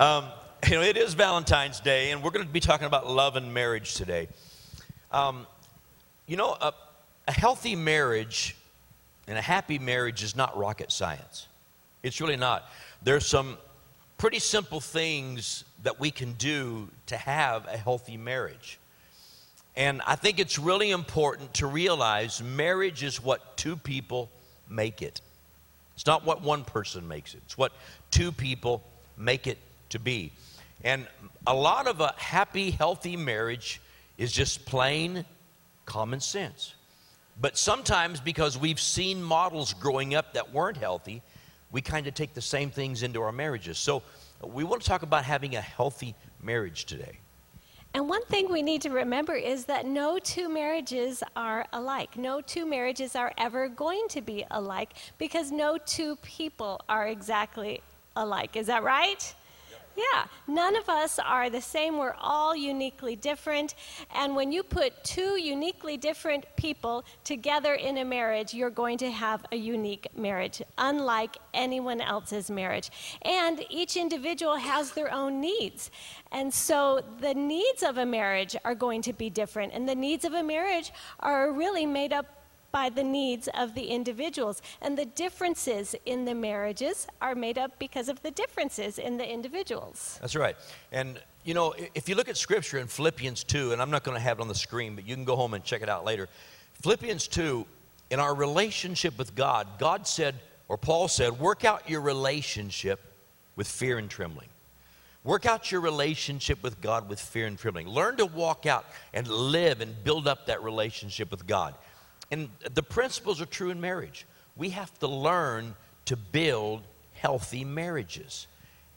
Um, you know, it is Valentine's Day, and we're going to be talking about love and marriage today. Um, you know, a, a healthy marriage and a happy marriage is not rocket science. It's really not. There's some pretty simple things that we can do to have a healthy marriage. And I think it's really important to realize marriage is what two people make it. It's not what one person makes it, it's what two people make it to be. And a lot of a happy, healthy marriage is just plain common sense. But sometimes, because we've seen models growing up that weren't healthy, we kind of take the same things into our marriages. So, we want to talk about having a healthy marriage today. And one thing we need to remember is that no two marriages are alike. No two marriages are ever going to be alike because no two people are exactly alike. Is that right? Yeah, none of us are the same. We're all uniquely different. And when you put two uniquely different people together in a marriage, you're going to have a unique marriage, unlike anyone else's marriage. And each individual has their own needs. And so the needs of a marriage are going to be different. And the needs of a marriage are really made up by the needs of the individuals. And the differences in the marriages are made up because of the differences in the individuals. That's right. And you know, if you look at scripture in Philippians 2, and I'm not going to have it on the screen, but you can go home and check it out later. Philippians 2, in our relationship with God, God said, or Paul said, work out your relationship with fear and trembling. Work out your relationship with God with fear and trembling. Learn to walk out and live and build up that relationship with God. And the principles are true in marriage. We have to learn to build healthy marriages.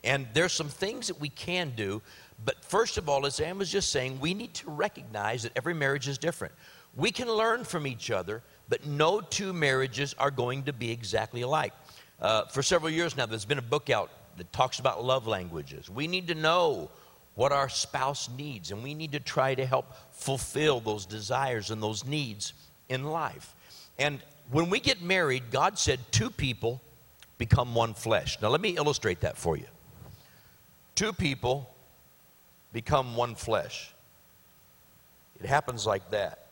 And there's some things that we can do, but first of all, as Ann was just saying, we need to recognize that every marriage is different. We can learn from each other, but no two marriages are going to be exactly alike. Uh, for several years now, there's been a book out that talks about love languages. We need to know what our spouse needs, and we need to try to help fulfill those desires and those needs in life. And when we get married, God said two people become one flesh. Now, let me illustrate that for you. Two people become one flesh. It happens like that.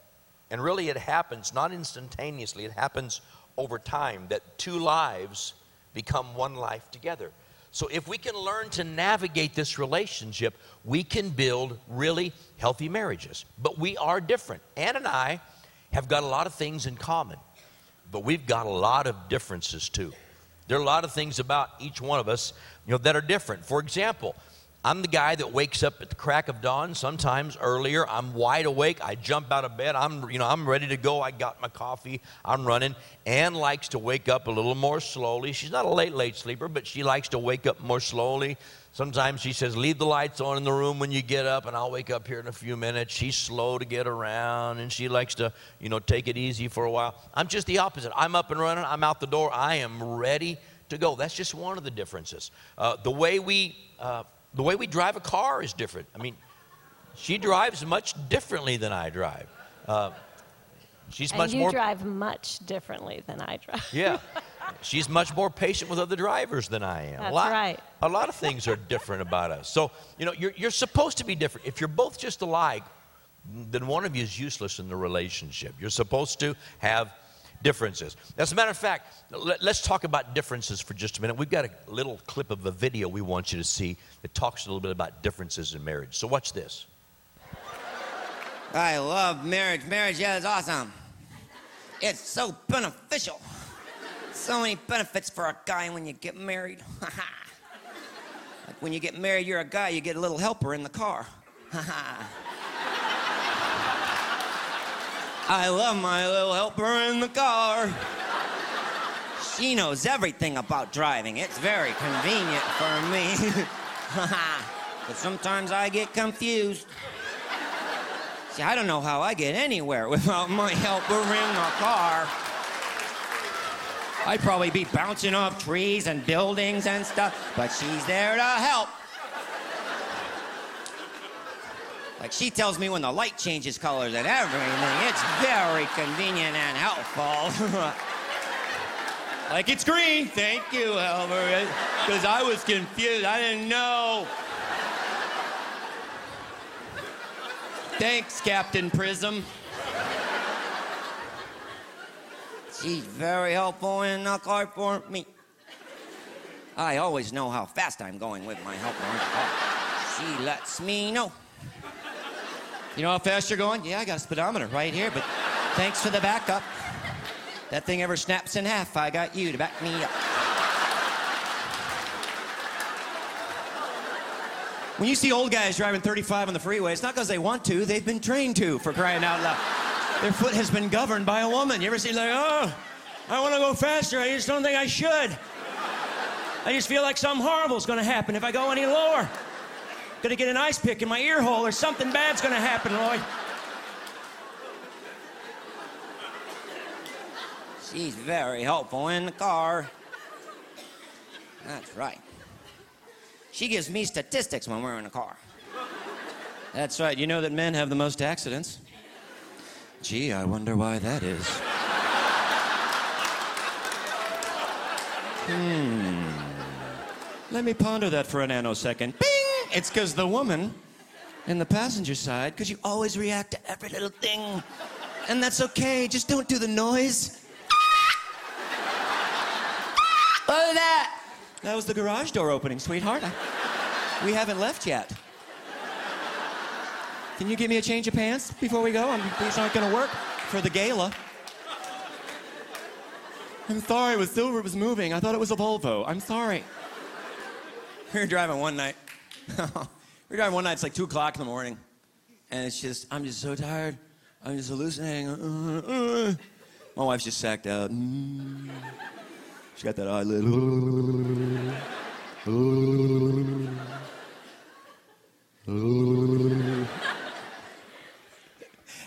And really, it happens not instantaneously, it happens over time that two lives become one life together. So, if we can learn to navigate this relationship, we can build really healthy marriages. But we are different. Ann and I have got a lot of things in common, but we've got a lot of differences too. There are a lot of things about each one of us, you know, that are different. For example, I'm the guy that wakes up at the crack of dawn, sometimes earlier. I'm wide awake. I jump out of bed. I'm, you know, I'm ready to go. I got my coffee. I'm running. Ann likes to wake up a little more slowly. She's not a late, late sleeper, but she likes to wake up more slowly. Sometimes she says, Leave the lights on in the room when you get up, and I'll wake up here in a few minutes. She's slow to get around, and she likes to, you know, take it easy for a while. I'm just the opposite. I'm up and running. I'm out the door. I am ready to go. That's just one of the differences. Uh, the way we. Uh, the way we drive a car is different. I mean, she drives much differently than I drive. Uh, she's and much you more. drive much differently than I drive. yeah, she's much more patient with other drivers than I am. That's a lot, right. A lot of things are different about us. So, you know, you're, you're supposed to be different. If you're both just alike, then one of you is useless in the relationship. You're supposed to have differences. As a matter of fact, let, us talk about differences for just a minute. We've got a little clip of a video we want you to see that talks a little bit about differences in marriage. So, watch this. I love marriage. Marriage, yeah, is awesome. It's so beneficial. So many benefits for a guy when you get married. like when you get married, you're a guy, you get a little helper in the car. I love my little helper in the car. She knows everything about driving. It's very convenient for me. but sometimes I get confused. See, I don't know how I get anywhere without my helper in the car. I'd probably be bouncing off trees and buildings and stuff, but she's there to help. Like she tells me when the light changes colors and everything. It's very convenient and helpful. Like it's green. Thank you, Albert. Because I was confused. I didn't know. Thanks, Captain Prism. She's very helpful in the car for me. I always know how fast I'm going with my helper. She lets me know. You know how fast you're going? Yeah, I got a speedometer right here, but thanks for the backup. That thing ever snaps in half, I got you to back me up. When you see old guys driving 35 on the freeway, it's not because they want to, they've been trained to, for crying out loud. Their foot has been governed by a woman. You ever see, like, oh, I want to go faster, I just don't think I should. I just feel like something horrible's gonna happen if I go any lower. Gonna get an ice pick in my ear hole or something bad's gonna happen, Roy. She's very helpful in the car. That's right. She gives me statistics when we're in the car. That's right. You know that men have the most accidents? Gee, I wonder why that is. Hmm. Let me ponder that for a nanosecond. Bing! It's because the woman in the passenger side, because you always react to every little thing. And that's okay. Just don't do the noise. What was that? That was the garage door opening, sweetheart. I- we haven't left yet. Can you give me a change of pants before we go? I mean, these aren't gonna work for the gala. I'm sorry, it was silver, it was moving. I thought it was a Volvo. I'm sorry. We were driving one night. we were driving one night, it's like 2 o'clock in the morning. And it's just, I'm just so tired. I'm just hallucinating. Uh, uh. My wife's just sacked out. Mm. She got that uh, eyelid.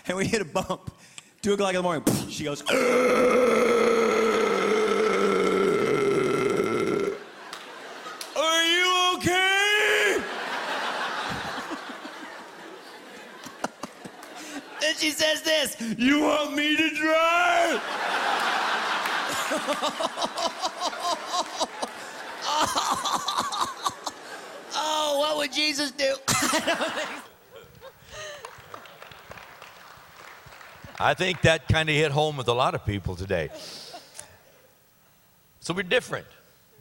and we hit a bump. Two o'clock in the morning. She goes. Are you okay? then she says this. You want me to drive? what would Jesus do? I think that kind of hit home with a lot of people today. So we're different.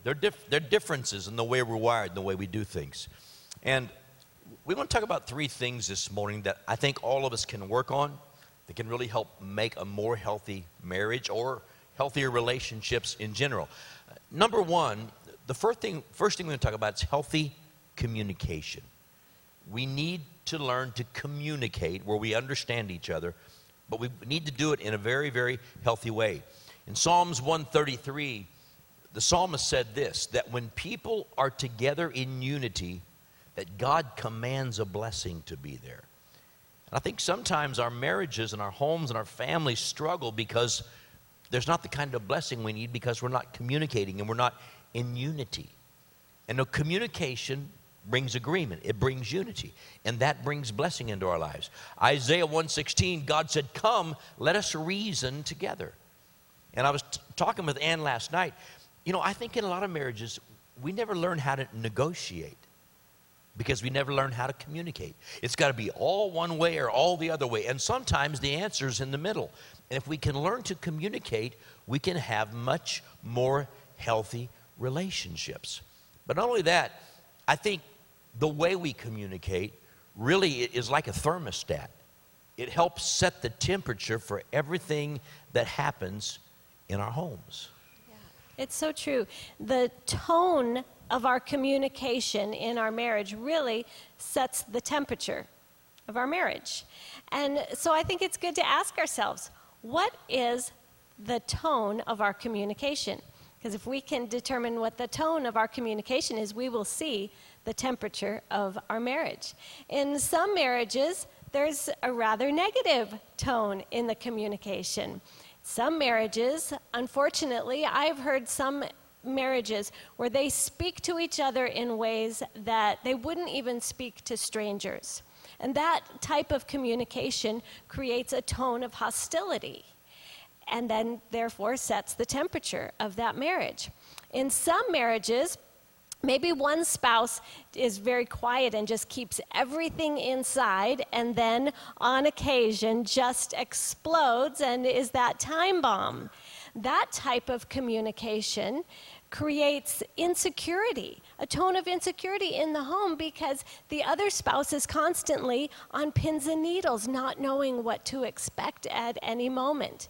There are, diff- there are differences in the way we're wired, and the way we do things. And we want to talk about three things this morning that I think all of us can work on that can really help make a more healthy marriage or healthier relationships in general. Number one, the first thing, first thing we're going to talk about is healthy communication. We need to learn to communicate where we understand each other, but we need to do it in a very, very healthy way. In Psalms 133, the psalmist said this that when people are together in unity, that God commands a blessing to be there. And I think sometimes our marriages and our homes and our families struggle because there's not the kind of blessing we need because we're not communicating and we're not in unity. And no communication brings agreement. It brings unity. And that brings blessing into our lives. Isaiah 116, God said, Come, let us reason together. And I was t- talking with Ann last night. You know, I think in a lot of marriages, we never learn how to negotiate because we never learn how to communicate. It's got to be all one way or all the other way. And sometimes the answer is in the middle. And if we can learn to communicate, we can have much more healthy relationships. But not only that, I think the way we communicate really is like a thermostat. It helps set the temperature for everything that happens in our homes. Yeah, It's so true. The tone of our communication in our marriage really sets the temperature of our marriage. And so I think it's good to ask ourselves what is the tone of our communication? Because if we can determine what the tone of our communication is, we will see the temperature of our marriage. In some marriages, there's a rather negative tone in the communication. Some marriages, unfortunately, I've heard some marriages where they speak to each other in ways that they wouldn't even speak to strangers. And that type of communication creates a tone of hostility. and then therefore sets the temperature of that marriage. In some marriages, Maybe one spouse is very quiet and just keeps everything inside, and then on occasion just explodes and is that time bomb. That type of communication creates insecurity, a tone of insecurity in the home because the other spouse is constantly on pins and needles, not knowing what to expect at any moment.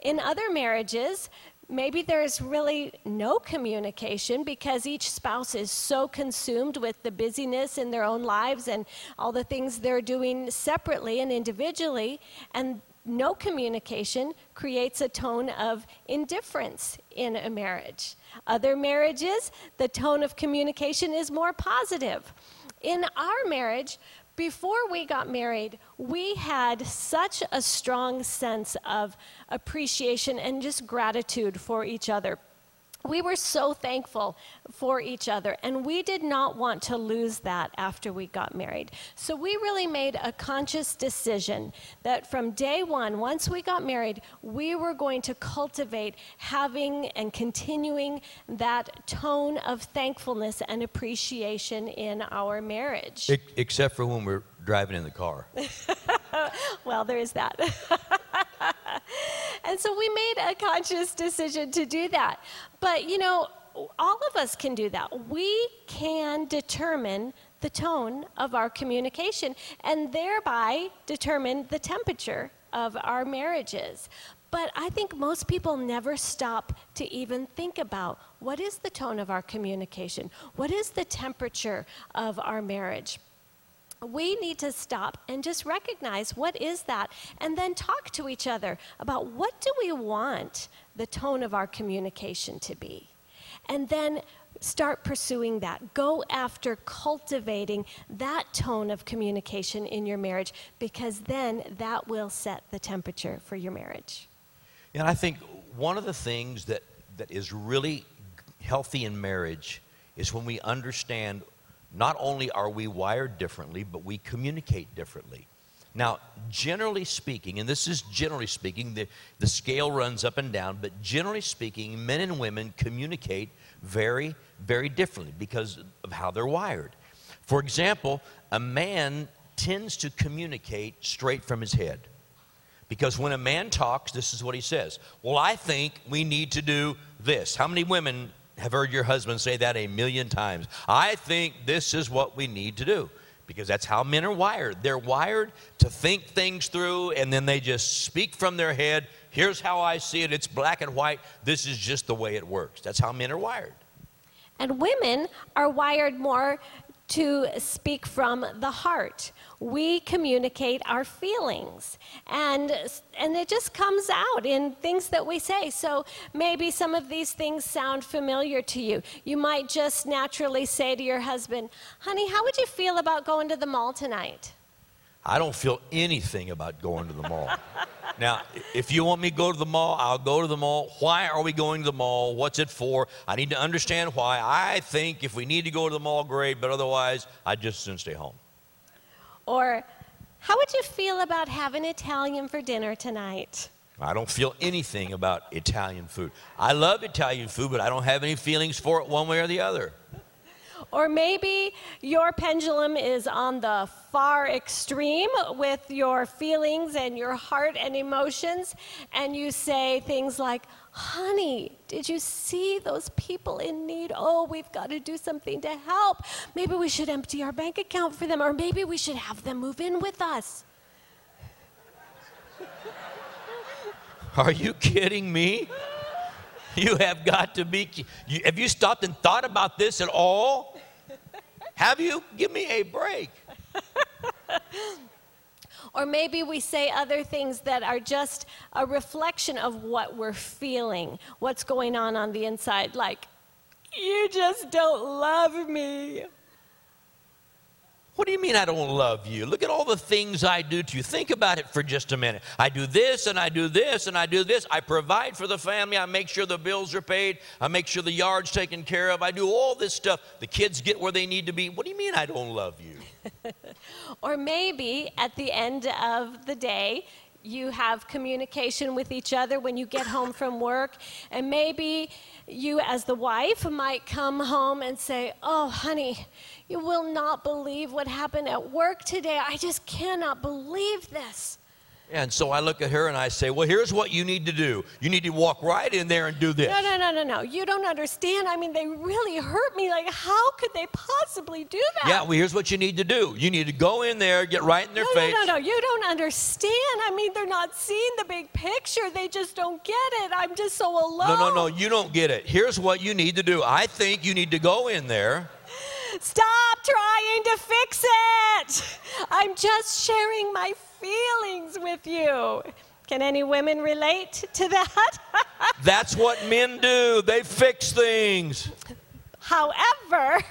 In other marriages, maybe there's really no communication because each spouse is so consumed with the busyness in their own lives and all the things they're doing separately and individually and no communication creates a tone of indifference in a marriage. Other marriages, the tone of communication is more positive. In our marriage, before we got married, we had such a strong sense of appreciation and just gratitude for each other. We were so thankful for each other, and we did not want to lose that after we got married. So we really made a conscious decision that from day one, once we got married, we were going to cultivate having and continuing that tone of thankfulness and appreciation in our marriage. Except for when we're driving in the car. well, there is that. and so we made a conscious decision to do that. But, you know, all of us can do that. We can determine the tone of our communication and thereby determine the temperature of our marriages. But I think most people never stop to even think about what is the tone of our communication? What is the temperature of our marriage? We need to stop and just recognize what is that and then talk to each other about what do we want the tone of our communication to be. And then start pursuing that. Go after cultivating that tone of communication in your marriage because then that will set the temperature for your marriage. And i think one of the things that that is really healthy in marriage is when we understand not only are we wired differently, but we communicate differently. Now, generally speaking, and this is generally speaking, the, the scale runs up and down, but generally speaking, men and women communicate very, very differently because of how they're wired. For example, a man tends to communicate straight from his head. Because when a man talks, this is what he says Well, I think we need to do this. How many women have heard your husband say that a million times. I think this is what we need to do because that's how men are wired. They're wired to think things through and then they just speak from their head. Here's how I see it. It's black and white. This is just the way it works. That's how men are wired. And women are wired more to speak from the heart. We communicate our feelings, and, and it just comes out in things that we say. So maybe some of these things sound familiar to you. You might just naturally say to your husband, Honey, how would you feel about going to the mall tonight? I don't feel anything about going to the mall. now, if you want me to go to the mall, I'll go to the mall. Why are we going to the mall? What's it for? I need to understand why. I think if we need to go to the mall, great, but otherwise, I'd just soon stay home. Or, how would you feel about having Italian for dinner tonight? I don't feel anything about Italian food. I love Italian food, but I don't have any feelings for it one way or the other. Or maybe your pendulum is on the far extreme with your feelings and your heart and emotions, and you say things like, Honey, did you see those people in need? Oh, we've got to do something to help. Maybe we should empty our bank account for them, or maybe we should have them move in with us. Are you kidding me? You have got to be. Have you stopped and thought about this at all? Have you? Give me a break. or maybe we say other things that are just a reflection of what we're feeling, what's going on on the inside, like, you just don't love me. What do you mean I don't love you? Look at all the things I do to you. Think about it for just a minute. I do this and I do this and I do this. I provide for the family. I make sure the bills are paid. I make sure the yard's taken care of. I do all this stuff. The kids get where they need to be. What do you mean I don't love you? or maybe at the end of the day, you have communication with each other when you get home from work. And maybe you, as the wife, might come home and say, Oh, honey, you will not believe what happened at work today. I just cannot believe this. And so I look at her and I say, Well, here's what you need to do. You need to walk right in there and do this. No, no, no, no, no. You don't understand. I mean, they really hurt me. Like, how could they possibly do that? Yeah, well, here's what you need to do. You need to go in there, get right in their no, face. No, no, no. You don't understand. I mean, they're not seeing the big picture. They just don't get it. I'm just so alone. No, no, no. You don't get it. Here's what you need to do. I think you need to go in there. Stop trying to fix it. I'm just sharing my feelings with you. Can any women relate to that? That's what men do. They fix things. However,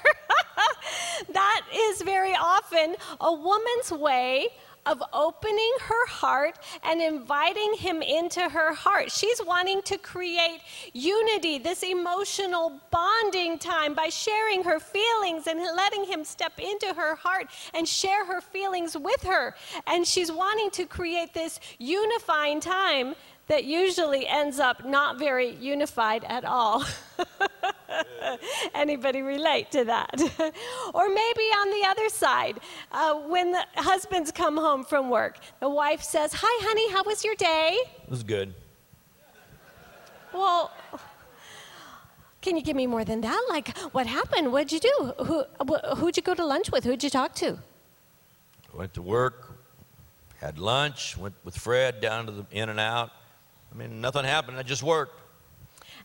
that is very often a woman's way of opening her heart and inviting him into her heart. She's wanting to create unity, this emotional bonding time by sharing her feelings and letting him step into her heart and share her feelings with her. And she's wanting to create this unifying time that usually ends up not very unified at all. Anybody relate to that? or maybe on the other side, uh, when the husbands come home from work, the wife says, Hi, honey, how was your day? It was good. Well, can you give me more than that? Like, what happened? What'd you do? Who, wh- who'd you go to lunch with? Who'd you talk to? Went to work, had lunch, went with Fred down to the in and out. I mean, nothing happened. I just worked.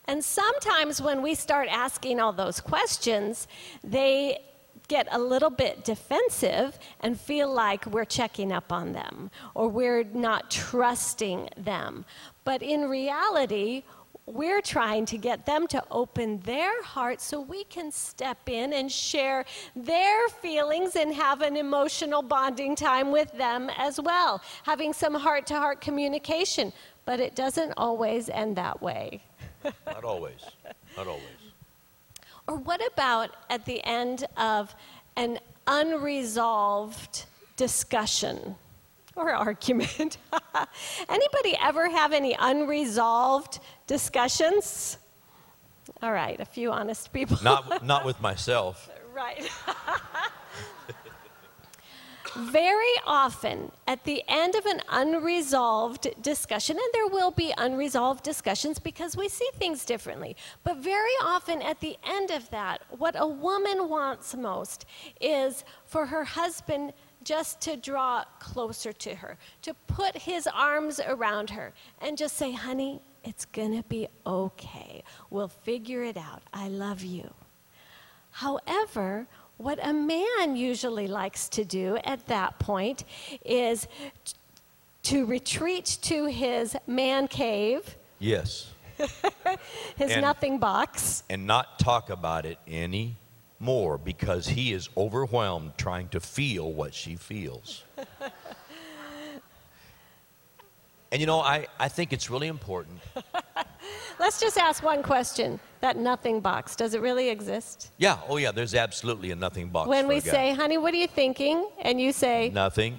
And sometimes when we start asking all those questions, they get a little bit defensive and feel like we're checking up on them or we're not trusting them. But in reality, we're trying to get them to open their heart so we can step in and share their feelings and have an emotional bonding time with them as well, having some heart to heart communication. But it doesn't always end that way. Not always. Not always. Or what about at the end of an unresolved discussion or argument? Anybody ever have any unresolved discussions? All right, a few honest people. Not, not with myself. right. Very often, at the end of an unresolved discussion, and there will be unresolved discussions because we see things differently, but very often at the end of that, what a woman wants most is for her husband just to draw closer to her, to put his arms around her, and just say, honey, it's gonna be okay. We'll figure it out. I love you. However, what a man usually likes to do at that point is t- to retreat to his man cave, Yes. his And- nothing box, And not talk about it any more because he is overwhelmed trying to feel what she feels. and you know, I, I think it's really important. Let's just ask one question. That nothing box, does it really exist? Yeah, oh yeah, there's absolutely a nothing box. when we say, honey, what are you thinking? And you say, nothing,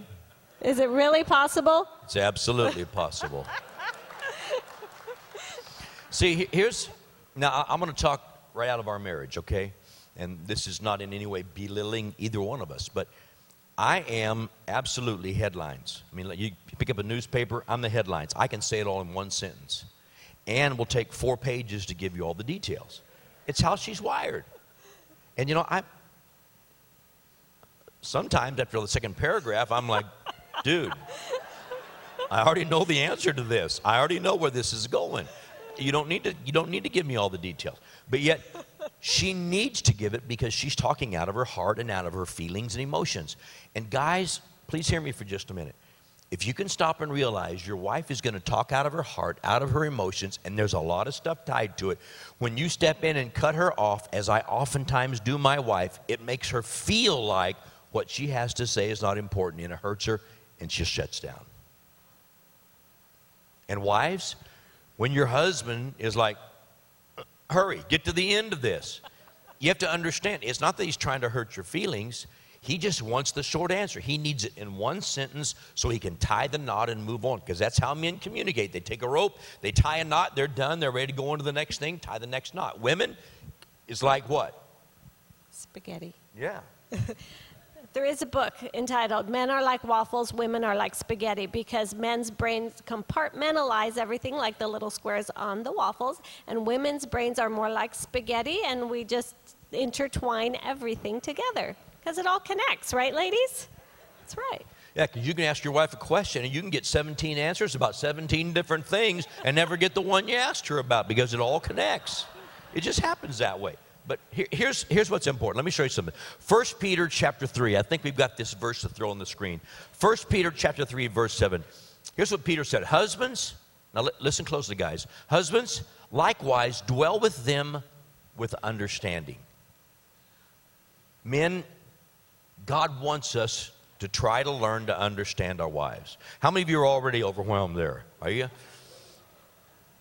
is it really possible? it's absolutely possible. See, here's now I'm going to talk right out of our marriage, okay? And this is not in any way belittling either one of us, but I am absolutely headlines. I mean, you pick up a newspaper, I'm the headlines. I can say it all in one sentence. And will take four pages to give you all the details. It's how she's wired. And you know, I sometimes after the second paragraph, I'm like, dude, I already know the answer to this. I already know where this is going. You don't need to you don't need to give me all the details. But yet she needs to give it because she's talking out of her heart and out of her feelings and emotions. And guys, please hear me for just a minute. If you can stop and realize your wife is going to talk out of her heart, out of her emotions, and there's a lot of stuff tied to it, when you step in and cut her off, as I oftentimes do my wife, it makes her feel like what she has to say is not important and it hurts her and she shuts down. And wives, when your husband is like, hurry, get to the end of this, you have to understand it's not that he's trying to hurt your feelings, He just wants the short answer. He needs it in one sentence so he can tie the knot and move on because that's how men communicate. They take a rope, they tie a knot, they're done, they're ready to go on to the next thing, tie the next knot. Women is like what? Spaghetti. Yeah. There is a book entitled Men Are Like Waffles, Women Are Like Spaghetti because men's brains compartmentalize everything like the little squares on the waffles, and women's brains are more like spaghetti, and we just intertwine everything together because it all connects, right, ladies? That's right. Yeah, because you can ask your wife a question and you can get 17 answers about 17 different things and never get the one you asked her about because it all connects. It just happens that way. But here, here's, here's what's important. Let me show you something. 1 Peter chapter 3. I think we've got this verse to throw on the screen. 1 Peter chapter 3, verse 7. Here's what Peter said Husbands, now li- listen closely, guys. Husbands, likewise, dwell with them with understanding. Men, God wants us to try to learn to understand our wives. How many of you are already overwhelmed there? Are you?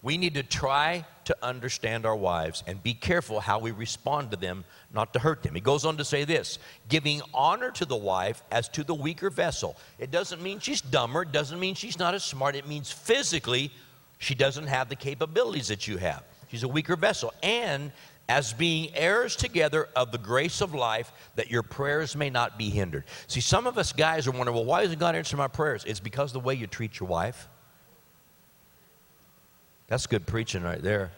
We need to try to understand our wives and be careful how we respond to them, not to hurt them. He goes on to say this giving honor to the wife as to the weaker vessel. It doesn't mean she's dumber, it doesn't mean she's not as smart, it means physically she doesn't have the capabilities that you have. She's a weaker vessel. And as being heirs together of the grace of life, that your prayers may not be hindered. See, some of us guys are wondering, well, why doesn't God answer my prayers? It's because of the way you treat your wife. That's good preaching right there.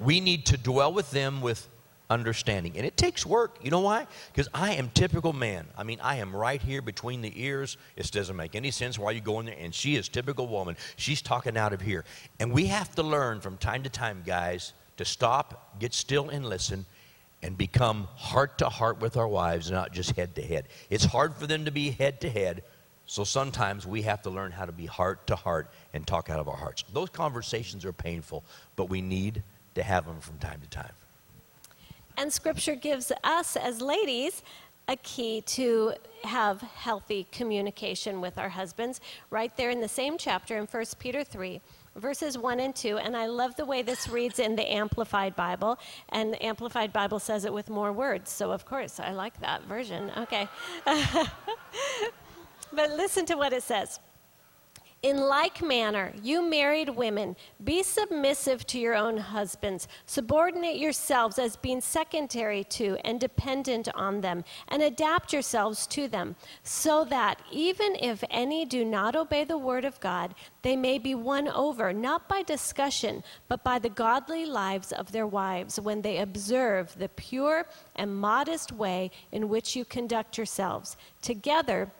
We need to dwell with them with understanding. And it takes work. You know why? Because I am typical man. I mean, I am right here between the ears. It doesn't make any sense why you go in there. And she is typical woman. She's talking out of here. And we have to learn from time to time, guys, to stop, get still, and listen. And become heart to heart with our wives, not just head to head. It's hard for them to be head to head, so sometimes we have to learn how to be heart to heart and talk out of our hearts. Those conversations are painful, but we need to have them from time to time. And scripture gives us as ladies a key to have healthy communication with our husbands right there in the same chapter in 1 Peter 3 verses 1 and 2 and I love the way this reads in the amplified bible and the amplified bible says it with more words so of course I like that version. Okay. But listen to what it says in like manner, you married women, be submissive to your own husbands. Subordinate yourselves as being secondary to and dependent on them, and adapt yourselves to them, so that even if any do not obey the word of God, they may be won over, not by discussion, but by the godly lives of their wives, when they observe the pure and modest way in which you conduct yourselves, together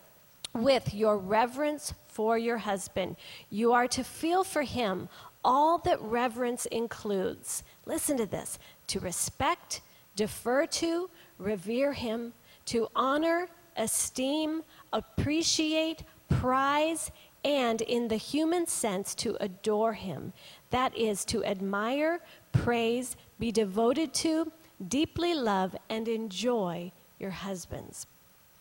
with your reverence for your husband. You are to feel for him all that reverence includes. Listen to this to respect, defer to, revere him, to honor, esteem, appreciate, prize, and in the human sense, to adore him. That is, to admire, praise, be devoted to, deeply love, and enjoy your husbands.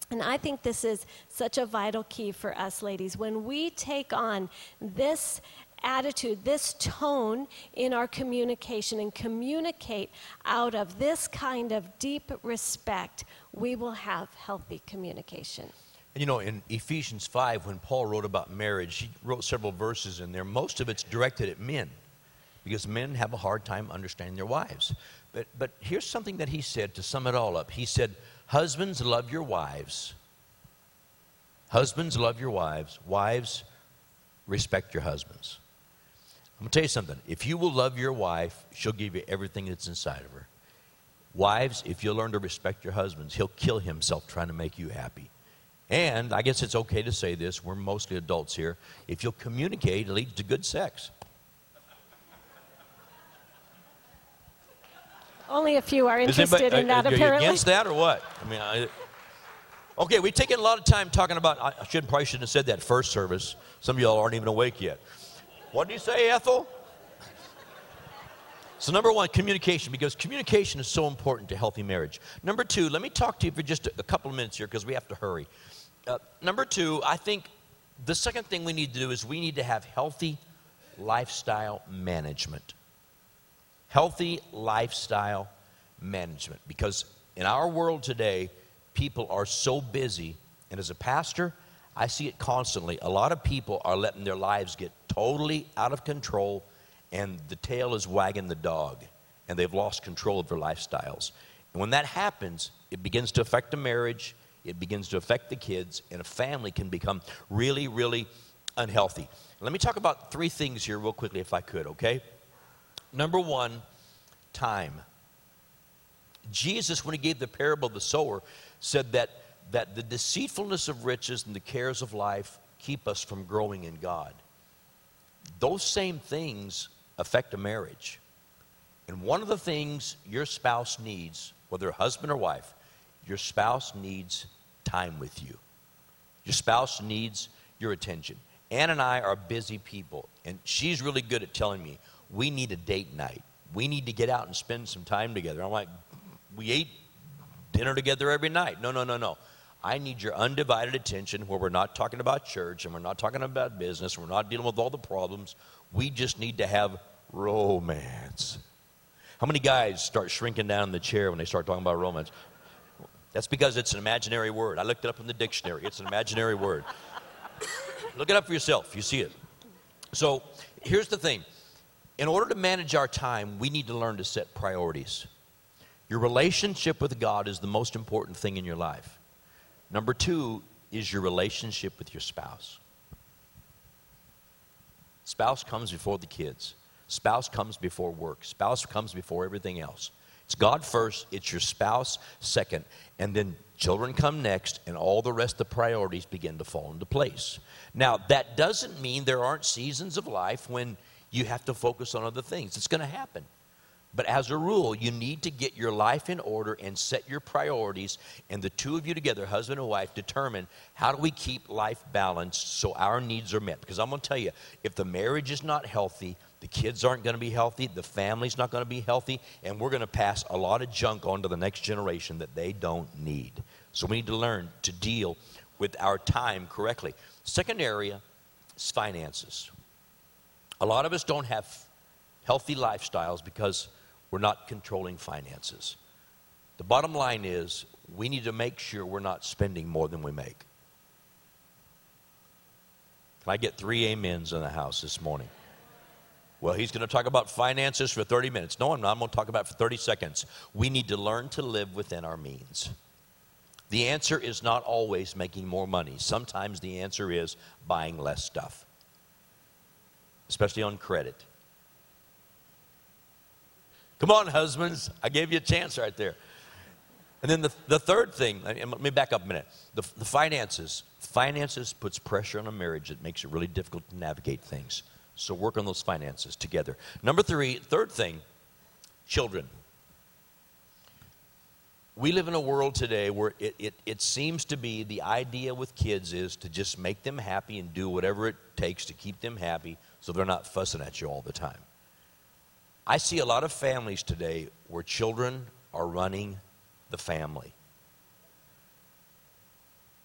And I think this is such a vital key for us ladies. When we take on this attitude, this tone in our communication, and communicate out of this kind of deep respect, we will have healthy communication. And you know, in Ephesians 5, when Paul wrote about marriage, he wrote several verses in there. Most of it's directed at men because men have a hard time understanding their wives. But, but here's something that he said to sum it all up. He said, Husbands, love your wives. Husbands, love your wives. Wives, respect your husbands. I'm going to tell you something. If you will love your wife, she'll give you everything that's inside of her. Wives, if you'll learn to respect your husbands, he'll kill himself trying to make you happy. And I guess it's okay to say this, we're mostly adults here. If you'll communicate, it leads to good sex. Only a few are interested anybody- in that, are you apparently. against that or what? I mean, I, okay, we've taken a lot of time talking about. I should probably shouldn't have said that first service. Some of y'all aren't even awake yet. What did you say, Ethel? So number one, communication, because communication is so important to healthy marriage. Number two, let me talk to you for just a, a couple of minutes here because we have to hurry. Uh, number two, I think the second thing we need to do is we need to have healthy lifestyle management healthy lifestyle management because in our world today people are so busy. And as a pastor, I see it constantly. A lot of people are letting their lives get totally out of control, and the tail is wagging the dog, and they've lost control of their lifestyles. And when that happens, it begins to affect the marriage, it begins to affect the kids, and a family can become really, really unhealthy. Let me talk about three things here, real quickly, if I could, okay? Number one, time. Jesus, when he gave the parable of the sower, said that, that the deceitfulness of riches and the cares of life keep us from growing in God. Those same things affect a marriage. And one of the things your spouse needs, whether husband or wife, your spouse needs time with you. Your spouse needs your attention. Ann and I are busy people, and she's really good at telling me, we need a date night. We need to get out and spend some time together. I'm like, we ate dinner together every night. No, no, no, no. I need your undivided attention where we're not talking about church and we're not talking about business and we're not dealing with all the problems. We just need to have romance. How many guys start shrinking down in the chair when they start talking about romance? That's because it's an imaginary word. I looked it up in the dictionary. It's an imaginary word. Look it up for yourself. You see it. So here's the thing in order to manage our time, we need to learn to set priorities. Your relationship with God is the most important thing in your life. Number two is your relationship with your spouse. Spouse comes before the kids. Spouse comes before work. Spouse comes before everything else. It's God first, it's your spouse second, and then children come next, and all the rest of the priorities begin to fall into place. Now, that doesn't mean there aren't seasons of life when you have to focus on other things. It's going to happen. But as a rule, you need to get your life in order and set your priorities, and the two of you together, husband and wife, determine how do we keep life balanced so our needs are met. Because I'm going to tell you, if the marriage is not healthy, the kids aren't going to be healthy, the family's not going to be healthy, and we're going to pass a lot of junk on to the next generation that they don't need. So we need to learn to deal with our time correctly. Second area is finances. A lot of us don't have healthy lifestyles because we're not controlling finances. The bottom line is we need to make sure we're not spending more than we make. Can I get three amens in the house this morning? Well, he's going to talk about finances for 30 minutes. No, I'm not. I'm going to talk about for 30 seconds. We need to learn to live within our means. The answer is not always making more money. Sometimes the answer is buying less stuff, especially on credit. Come on, husbands. I gave you a chance right there. And then the, the third thing, let me back up a minute. The, the finances. Finances puts pressure on a marriage that makes it really difficult to navigate things. So work on those finances together. Number three, third thing, children. We live in a world today where it, it, it seems to be the idea with kids is to just make them happy and do whatever it takes to keep them happy so they're not fussing at you all the time. I see a lot of families today where children are running the family.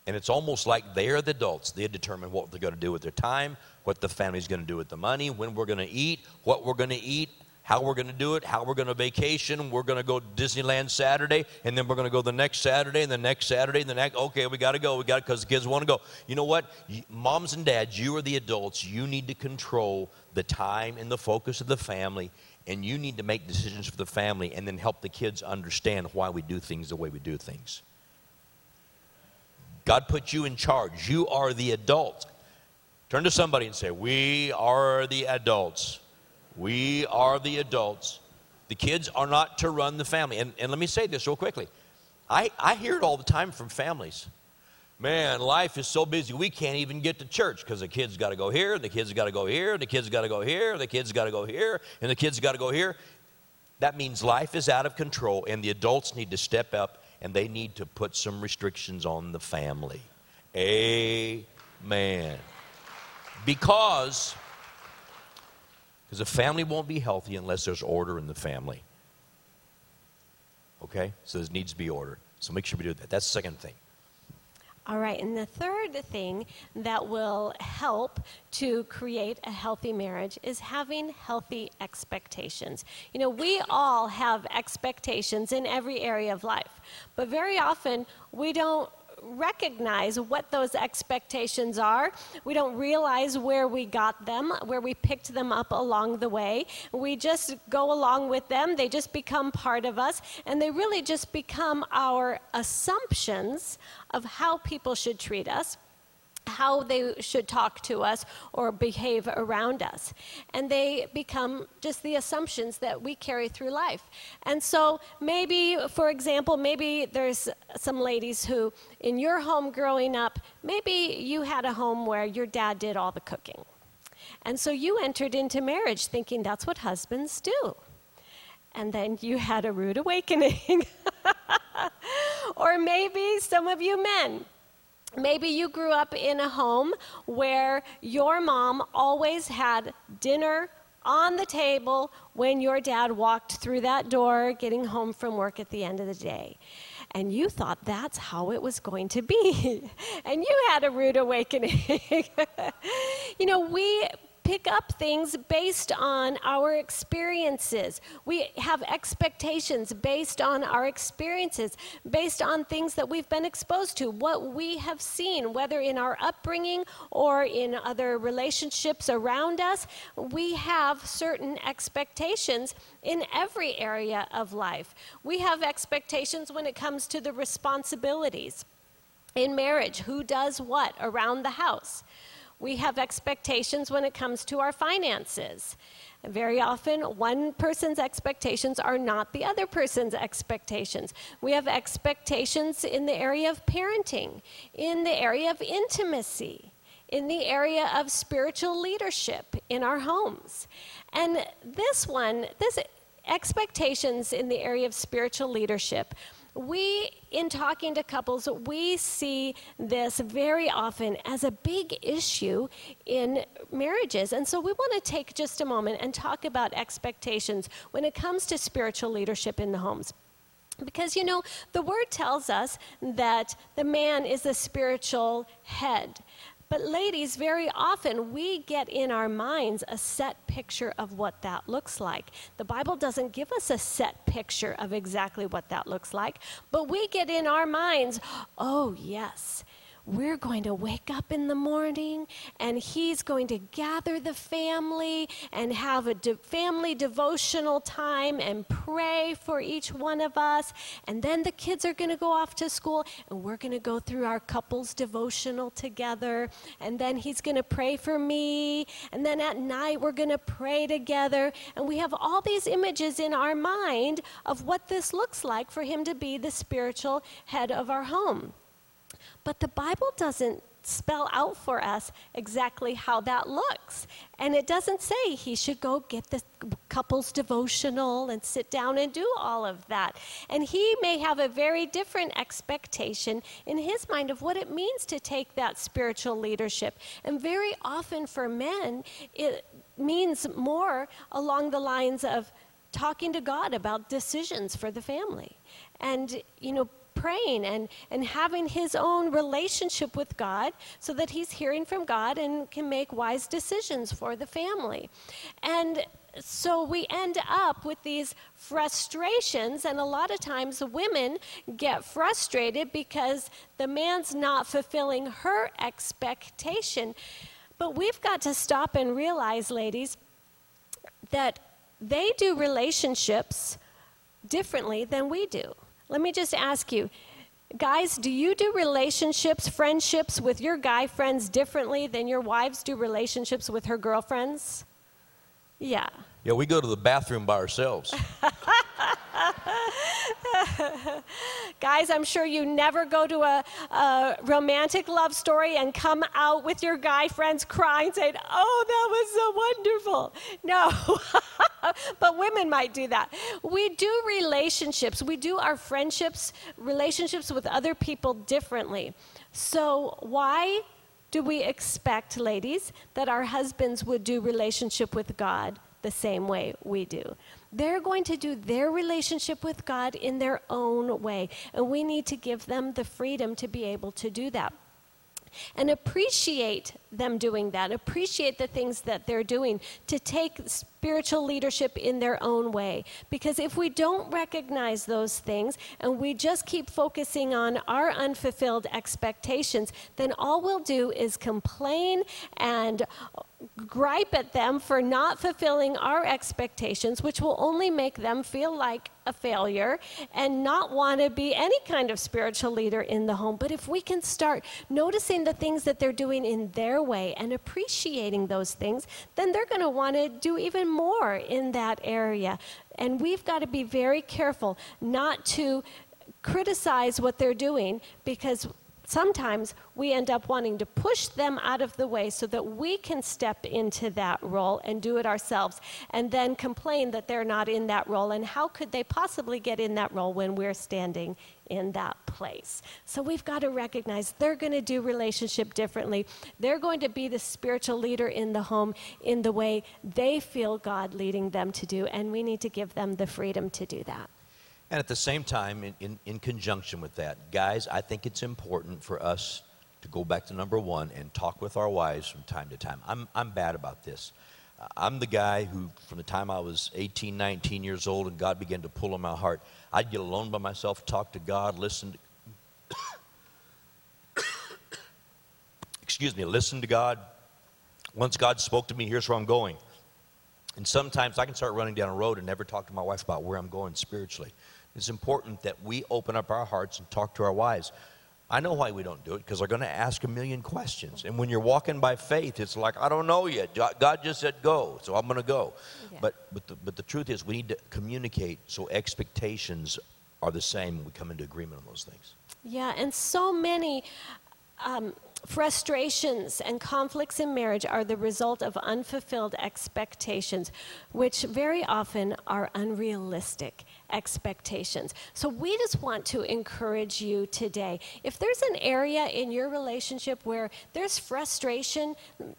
And it's almost like they are the adults. They determine what they're going to do with their time, what the family's going to do with the money, when we're going to eat, what we're going to eat, how we're going to do it, how we're going to vacation. We're going to go to Disneyland Saturday, and then we're going to go the next Saturday, and the next Saturday, and the next. Okay, we got to go. We got to because the kids want to go. You know what? Moms and dads, you are the adults. You need to control the time and the focus of the family, and you need to make decisions for the family, and then help the kids understand why we do things the way we do things. God put you in charge. You are the adult. Turn to somebody and say, We are the adults. We are the adults. The kids are not to run the family. And, and let me say this real quickly. I, I hear it all the time from families. Man, life is so busy, we can't even get to church because the kids got to go here, and the kids got to go here, the kids got to go here, the kids got to go here, and the kids got to go here. That means life is out of control, and the adults need to step up and they need to put some restrictions on the family. Amen. Because because a family won't be healthy unless there's order in the family. Okay? So there needs to be order. So make sure we do that. That's the second thing. All right, and the third thing that will help to create a healthy marriage is having healthy expectations. You know, we all have expectations in every area of life, but very often we don't recognize what those expectations are. We don't realize where we got them, where we picked them up along the way. We just go along with them. They just become part of us, and they really just become our assumptions of how people should treat us how they should talk to us or behave around us. And they become just the assumptions that we carry through life. And so, maybe, for example, maybe there's some ladies who, in your home growing up, maybe you had a home where your dad did all the cooking. And so you entered into marriage thinking that's what husbands do. And then you had a rude awakening. or maybe some of you men Maybe you grew up in a home where your mom always had dinner on the table when your dad walked through that door getting home from work at the end of the day. And you thought that's how it was going to be. and you had a rude awakening. you know, we pick up things based on our experiences. We have expectations based on our experiences, based on things that we've been exposed to, what we have seen, whether in our upbringing or in other relationships around us. We have certain expectations in every area of life. We have expectations when it comes to the responsibilities. In marriage, who does what around the house? We have expectations when it comes to our finances. Very often, one person's expectations are not the other person's expectations. We have expectations in the area of parenting, in the area of intimacy, in the area of spiritual leadership in our homes. And this one, this expectations in the area of spiritual leadership we, in talking to couples, we see this very often as a big issue in marriages. And so we want to take just a moment and talk about expectations when it comes to spiritual leadership in the homes. Because, you know, the word tells us that the man is the spiritual head. But, ladies, very often we get in our minds a set picture of what that looks like. The Bible doesn't give us a set picture of exactly what that looks like, but we get in our minds, oh, yes, we're going to wake up in the morning and he's going to gather the family and have a de- family devotional time and pray for each one of us. And then the kids are going to go off to school and we're going to go through our couples devotional together. And then he's going to pray for me. And then at night we're going to pray together. And we have all these images in our mind of what this looks like for him to be the spiritual head of our home. But the Bible doesn't spell out for us exactly how that looks. And it doesn't say he should go get the couple's devotional and sit down and do all of that. And he may have a very different expectation in his mind of what it means to take that spiritual leadership. And very often for men, it means more along the lines of talking to God about decisions for the family. And, you know, praying and, and having his own relationship with God so that he's hearing from God and can make wise decisions for the family. And so we end up with these frustrations, and a lot of times women get frustrated because the man's not fulfilling her expectation. But we've got to stop and realize, ladies, that they do relationships differently than we do. Let me just ask you guys, do you do relationships, friendships with your guy friends differently than your wives do relationships with her girlfriends? Yeah. Yeah, we go to the bathroom by ourselves. Guys, I'm sure you never go to a, a, romantic love story and come out with your guy friends crying, saying, Oh, that was so wonderful. No, but women might do that. We do relationships, we do our friendships, relationships with other people differently. So, why do we expect, ladies, that our husbands would do relationship with God the same way we do? They're going to do their relationship with God in their own way. And we need to give them the freedom to be able to do that and appreciate them doing that, appreciate the things that they're doing to take spiritual leadership in their own way. Because if we don't recognize those things and we just keep focusing on our unfulfilled expectations, then all we'll do is complain and gripe at them for not fulfilling our expectations, which will only make them feel like a failure and not want to be any kind of spiritual leader in the home. But if we can start noticing the things that they're doing in their way and appreciating those things, then they're going to want to do even more in that area. And we've got to be very careful not to criticize what they're doing because sometimes we end up wanting to push them out of the way so that we can step into that role and do it ourselves and then complain that they're not in that role and how could they possibly get in that role when we're standing in that place. So we've got to recognize they're going to do relationship differently. They're going to be the spiritual leader in the home in the way they feel God leading them to do and we need to give them the freedom to do that. And at the same time, in, in, in, conjunction with that, guys, I think it's important for us to go back to number one and talk with our wives from time to time. I'm, I'm bad about this. I'm the guy who, from the time I was 18, 19 years old, and God began to pull on my heart, I'd get alone by myself, talk to God, listen to. excuse me, listen to God. Once God spoke to me, here's where I'm going. And sometimes I can start running down a road and never talk to my wife about where I'm going spiritually. It's important that we open up our hearts and talk to our wives. I know why we don't do it because they're going to ask a million questions. And when you're walking by faith, it's like, I don't know yet. God just said go, so I'm going to go. Yeah. But, but, the, but the truth is, we need to communicate so expectations are the same when we come into agreement on those things. Yeah, and so many. Um, Frustrations and conflicts in marriage are the result of unfulfilled expectations, which very often are unrealistic expectations. So, we just want to encourage you today. If there's an area in your relationship where there's frustration,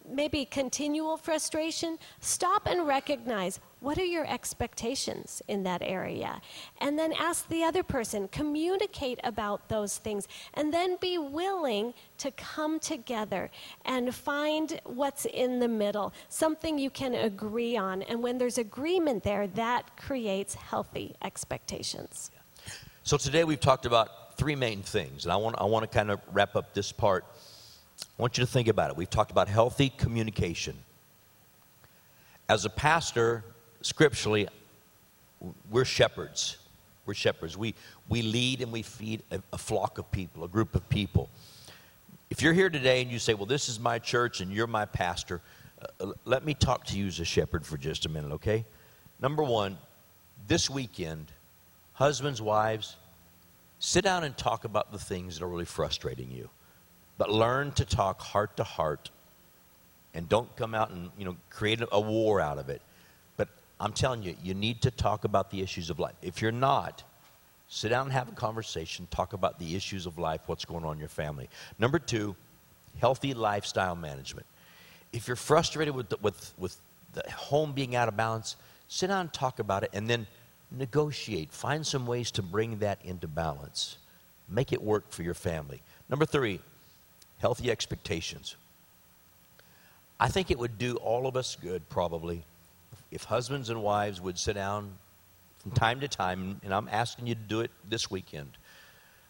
maybe continual frustration, stop and recognize what are your expectations in that area? And then ask the other person, communicate about those things, and then be willing to come together and find what's in the middle, something you can agree on. And when there's agreement there, that creates healthy expectations. So today we've talked about three main things, and I want, I want to kind of wrap up this part. I want you to think about it. We've talked about healthy communication. As a pastor, scripturally, we're shepherds. We're shepherds. We, we lead and we feed a, a, flock of people, a group of people. If you're here today and you say, Well, this is my church and you're my pastor, uh, let me talk to you as a shepherd for just a minute, okay? Number one, this weekend, husbands, wives, sit down and talk about the things that are really frustrating you. But learn to talk heart to heart and don't come out and you know create a war out of it But I'm telling you, you need to talk about the issues of life. If you're not, sit down and have a conversation, talk about the issues of life, what's going on in your family. Number two, healthy lifestyle management. If you're frustrated with the, with, with the home being out of balance, sit down and talk about it and then negotiate. Find some ways to bring that into balance. Make it work for your family. Number three, healthy expectations. I think it would do all of us good, probably, if husbands and wives would sit down from time to time, and I'm asking you to do it this weekend,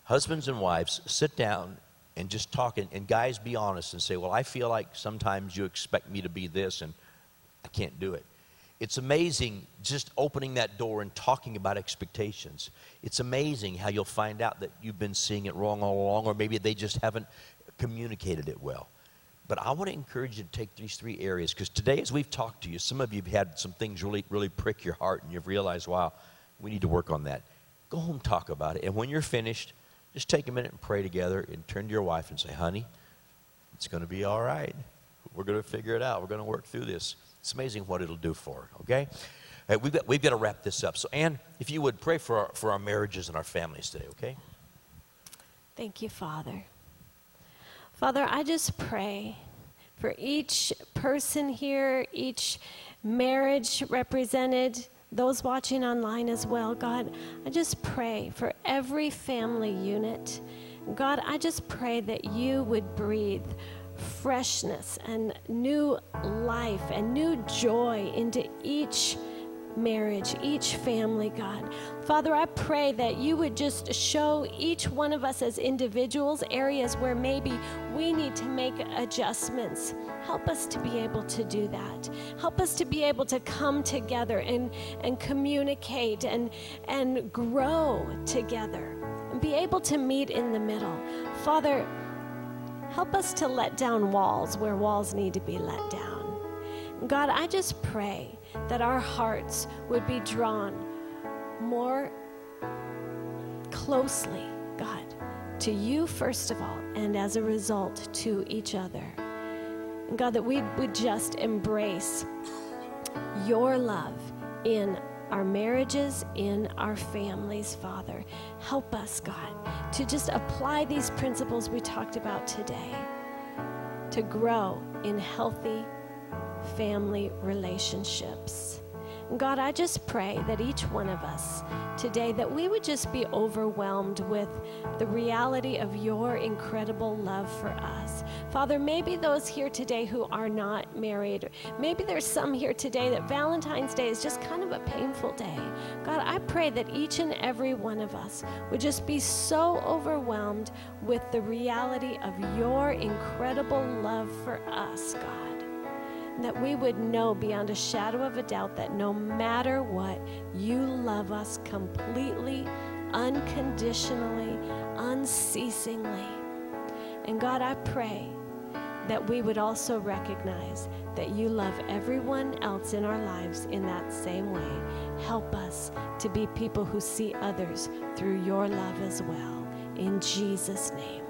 husbands and wives sit down and just talk, and, and guys be honest and say, Well, I feel like sometimes you expect me to be this, and I can't do it. It's amazing just opening that door and talking about expectations. It's amazing how you'll find out that you've been seeing it wrong all along, or maybe they just haven't communicated it well. But I want to encourage you to take these three areas because today, as we've talked to you, some of you have had some things really, really prick your heart and you've realized, wow, we need to work on that. Go home, talk about it. And when you're finished, just take a minute and pray together and turn to your wife and say, honey, it's going to be all right. We're going to figure it out. We're going to work through this. It's amazing what it'll do for her, okay? Right, we've, got, we've got to wrap this up. So, Anne, if you would pray for our, for our marriages and our families today, okay? Thank you, Father. Father, I just pray for each person here, each marriage represented, those watching online as well, God, I just pray for every family unit. God, I just pray that you would breathe freshness and new life and new joy into each marriage, each family, God. Father, I pray that you would just show each one of us as individuals areas where maybe we need to make adjustments. Help us to be able to do that. Help us to be able to come together and, and communicate and, and grow together and be able to meet in the middle. Father, help us to let down walls where walls need to be let down. God, I just pray that our hearts would be drawn more closely, God, to you first of all, and as a result, to each other. God, that we would just embrace your love in our marriages, in our families, Father. Help us, God, to just apply these principles we talked about today to grow in healthy family relationships. God, I just pray that each one of us today that we would just be overwhelmed with the reality of your incredible love for us. Father, maybe those here today who are not married, maybe there's some here today that Valentine's Day is just kind of a painful day. God, I pray that each and every one of us would just be so overwhelmed with the reality of your incredible love for us, God that we would know beyond a shadow of a doubt that no matter what, you love us completely, unconditionally, unceasingly. And God, I pray that we would also recognize that you love everyone else in our lives in that same way. Help us to be people who see others through your love as well. In Jesus' name.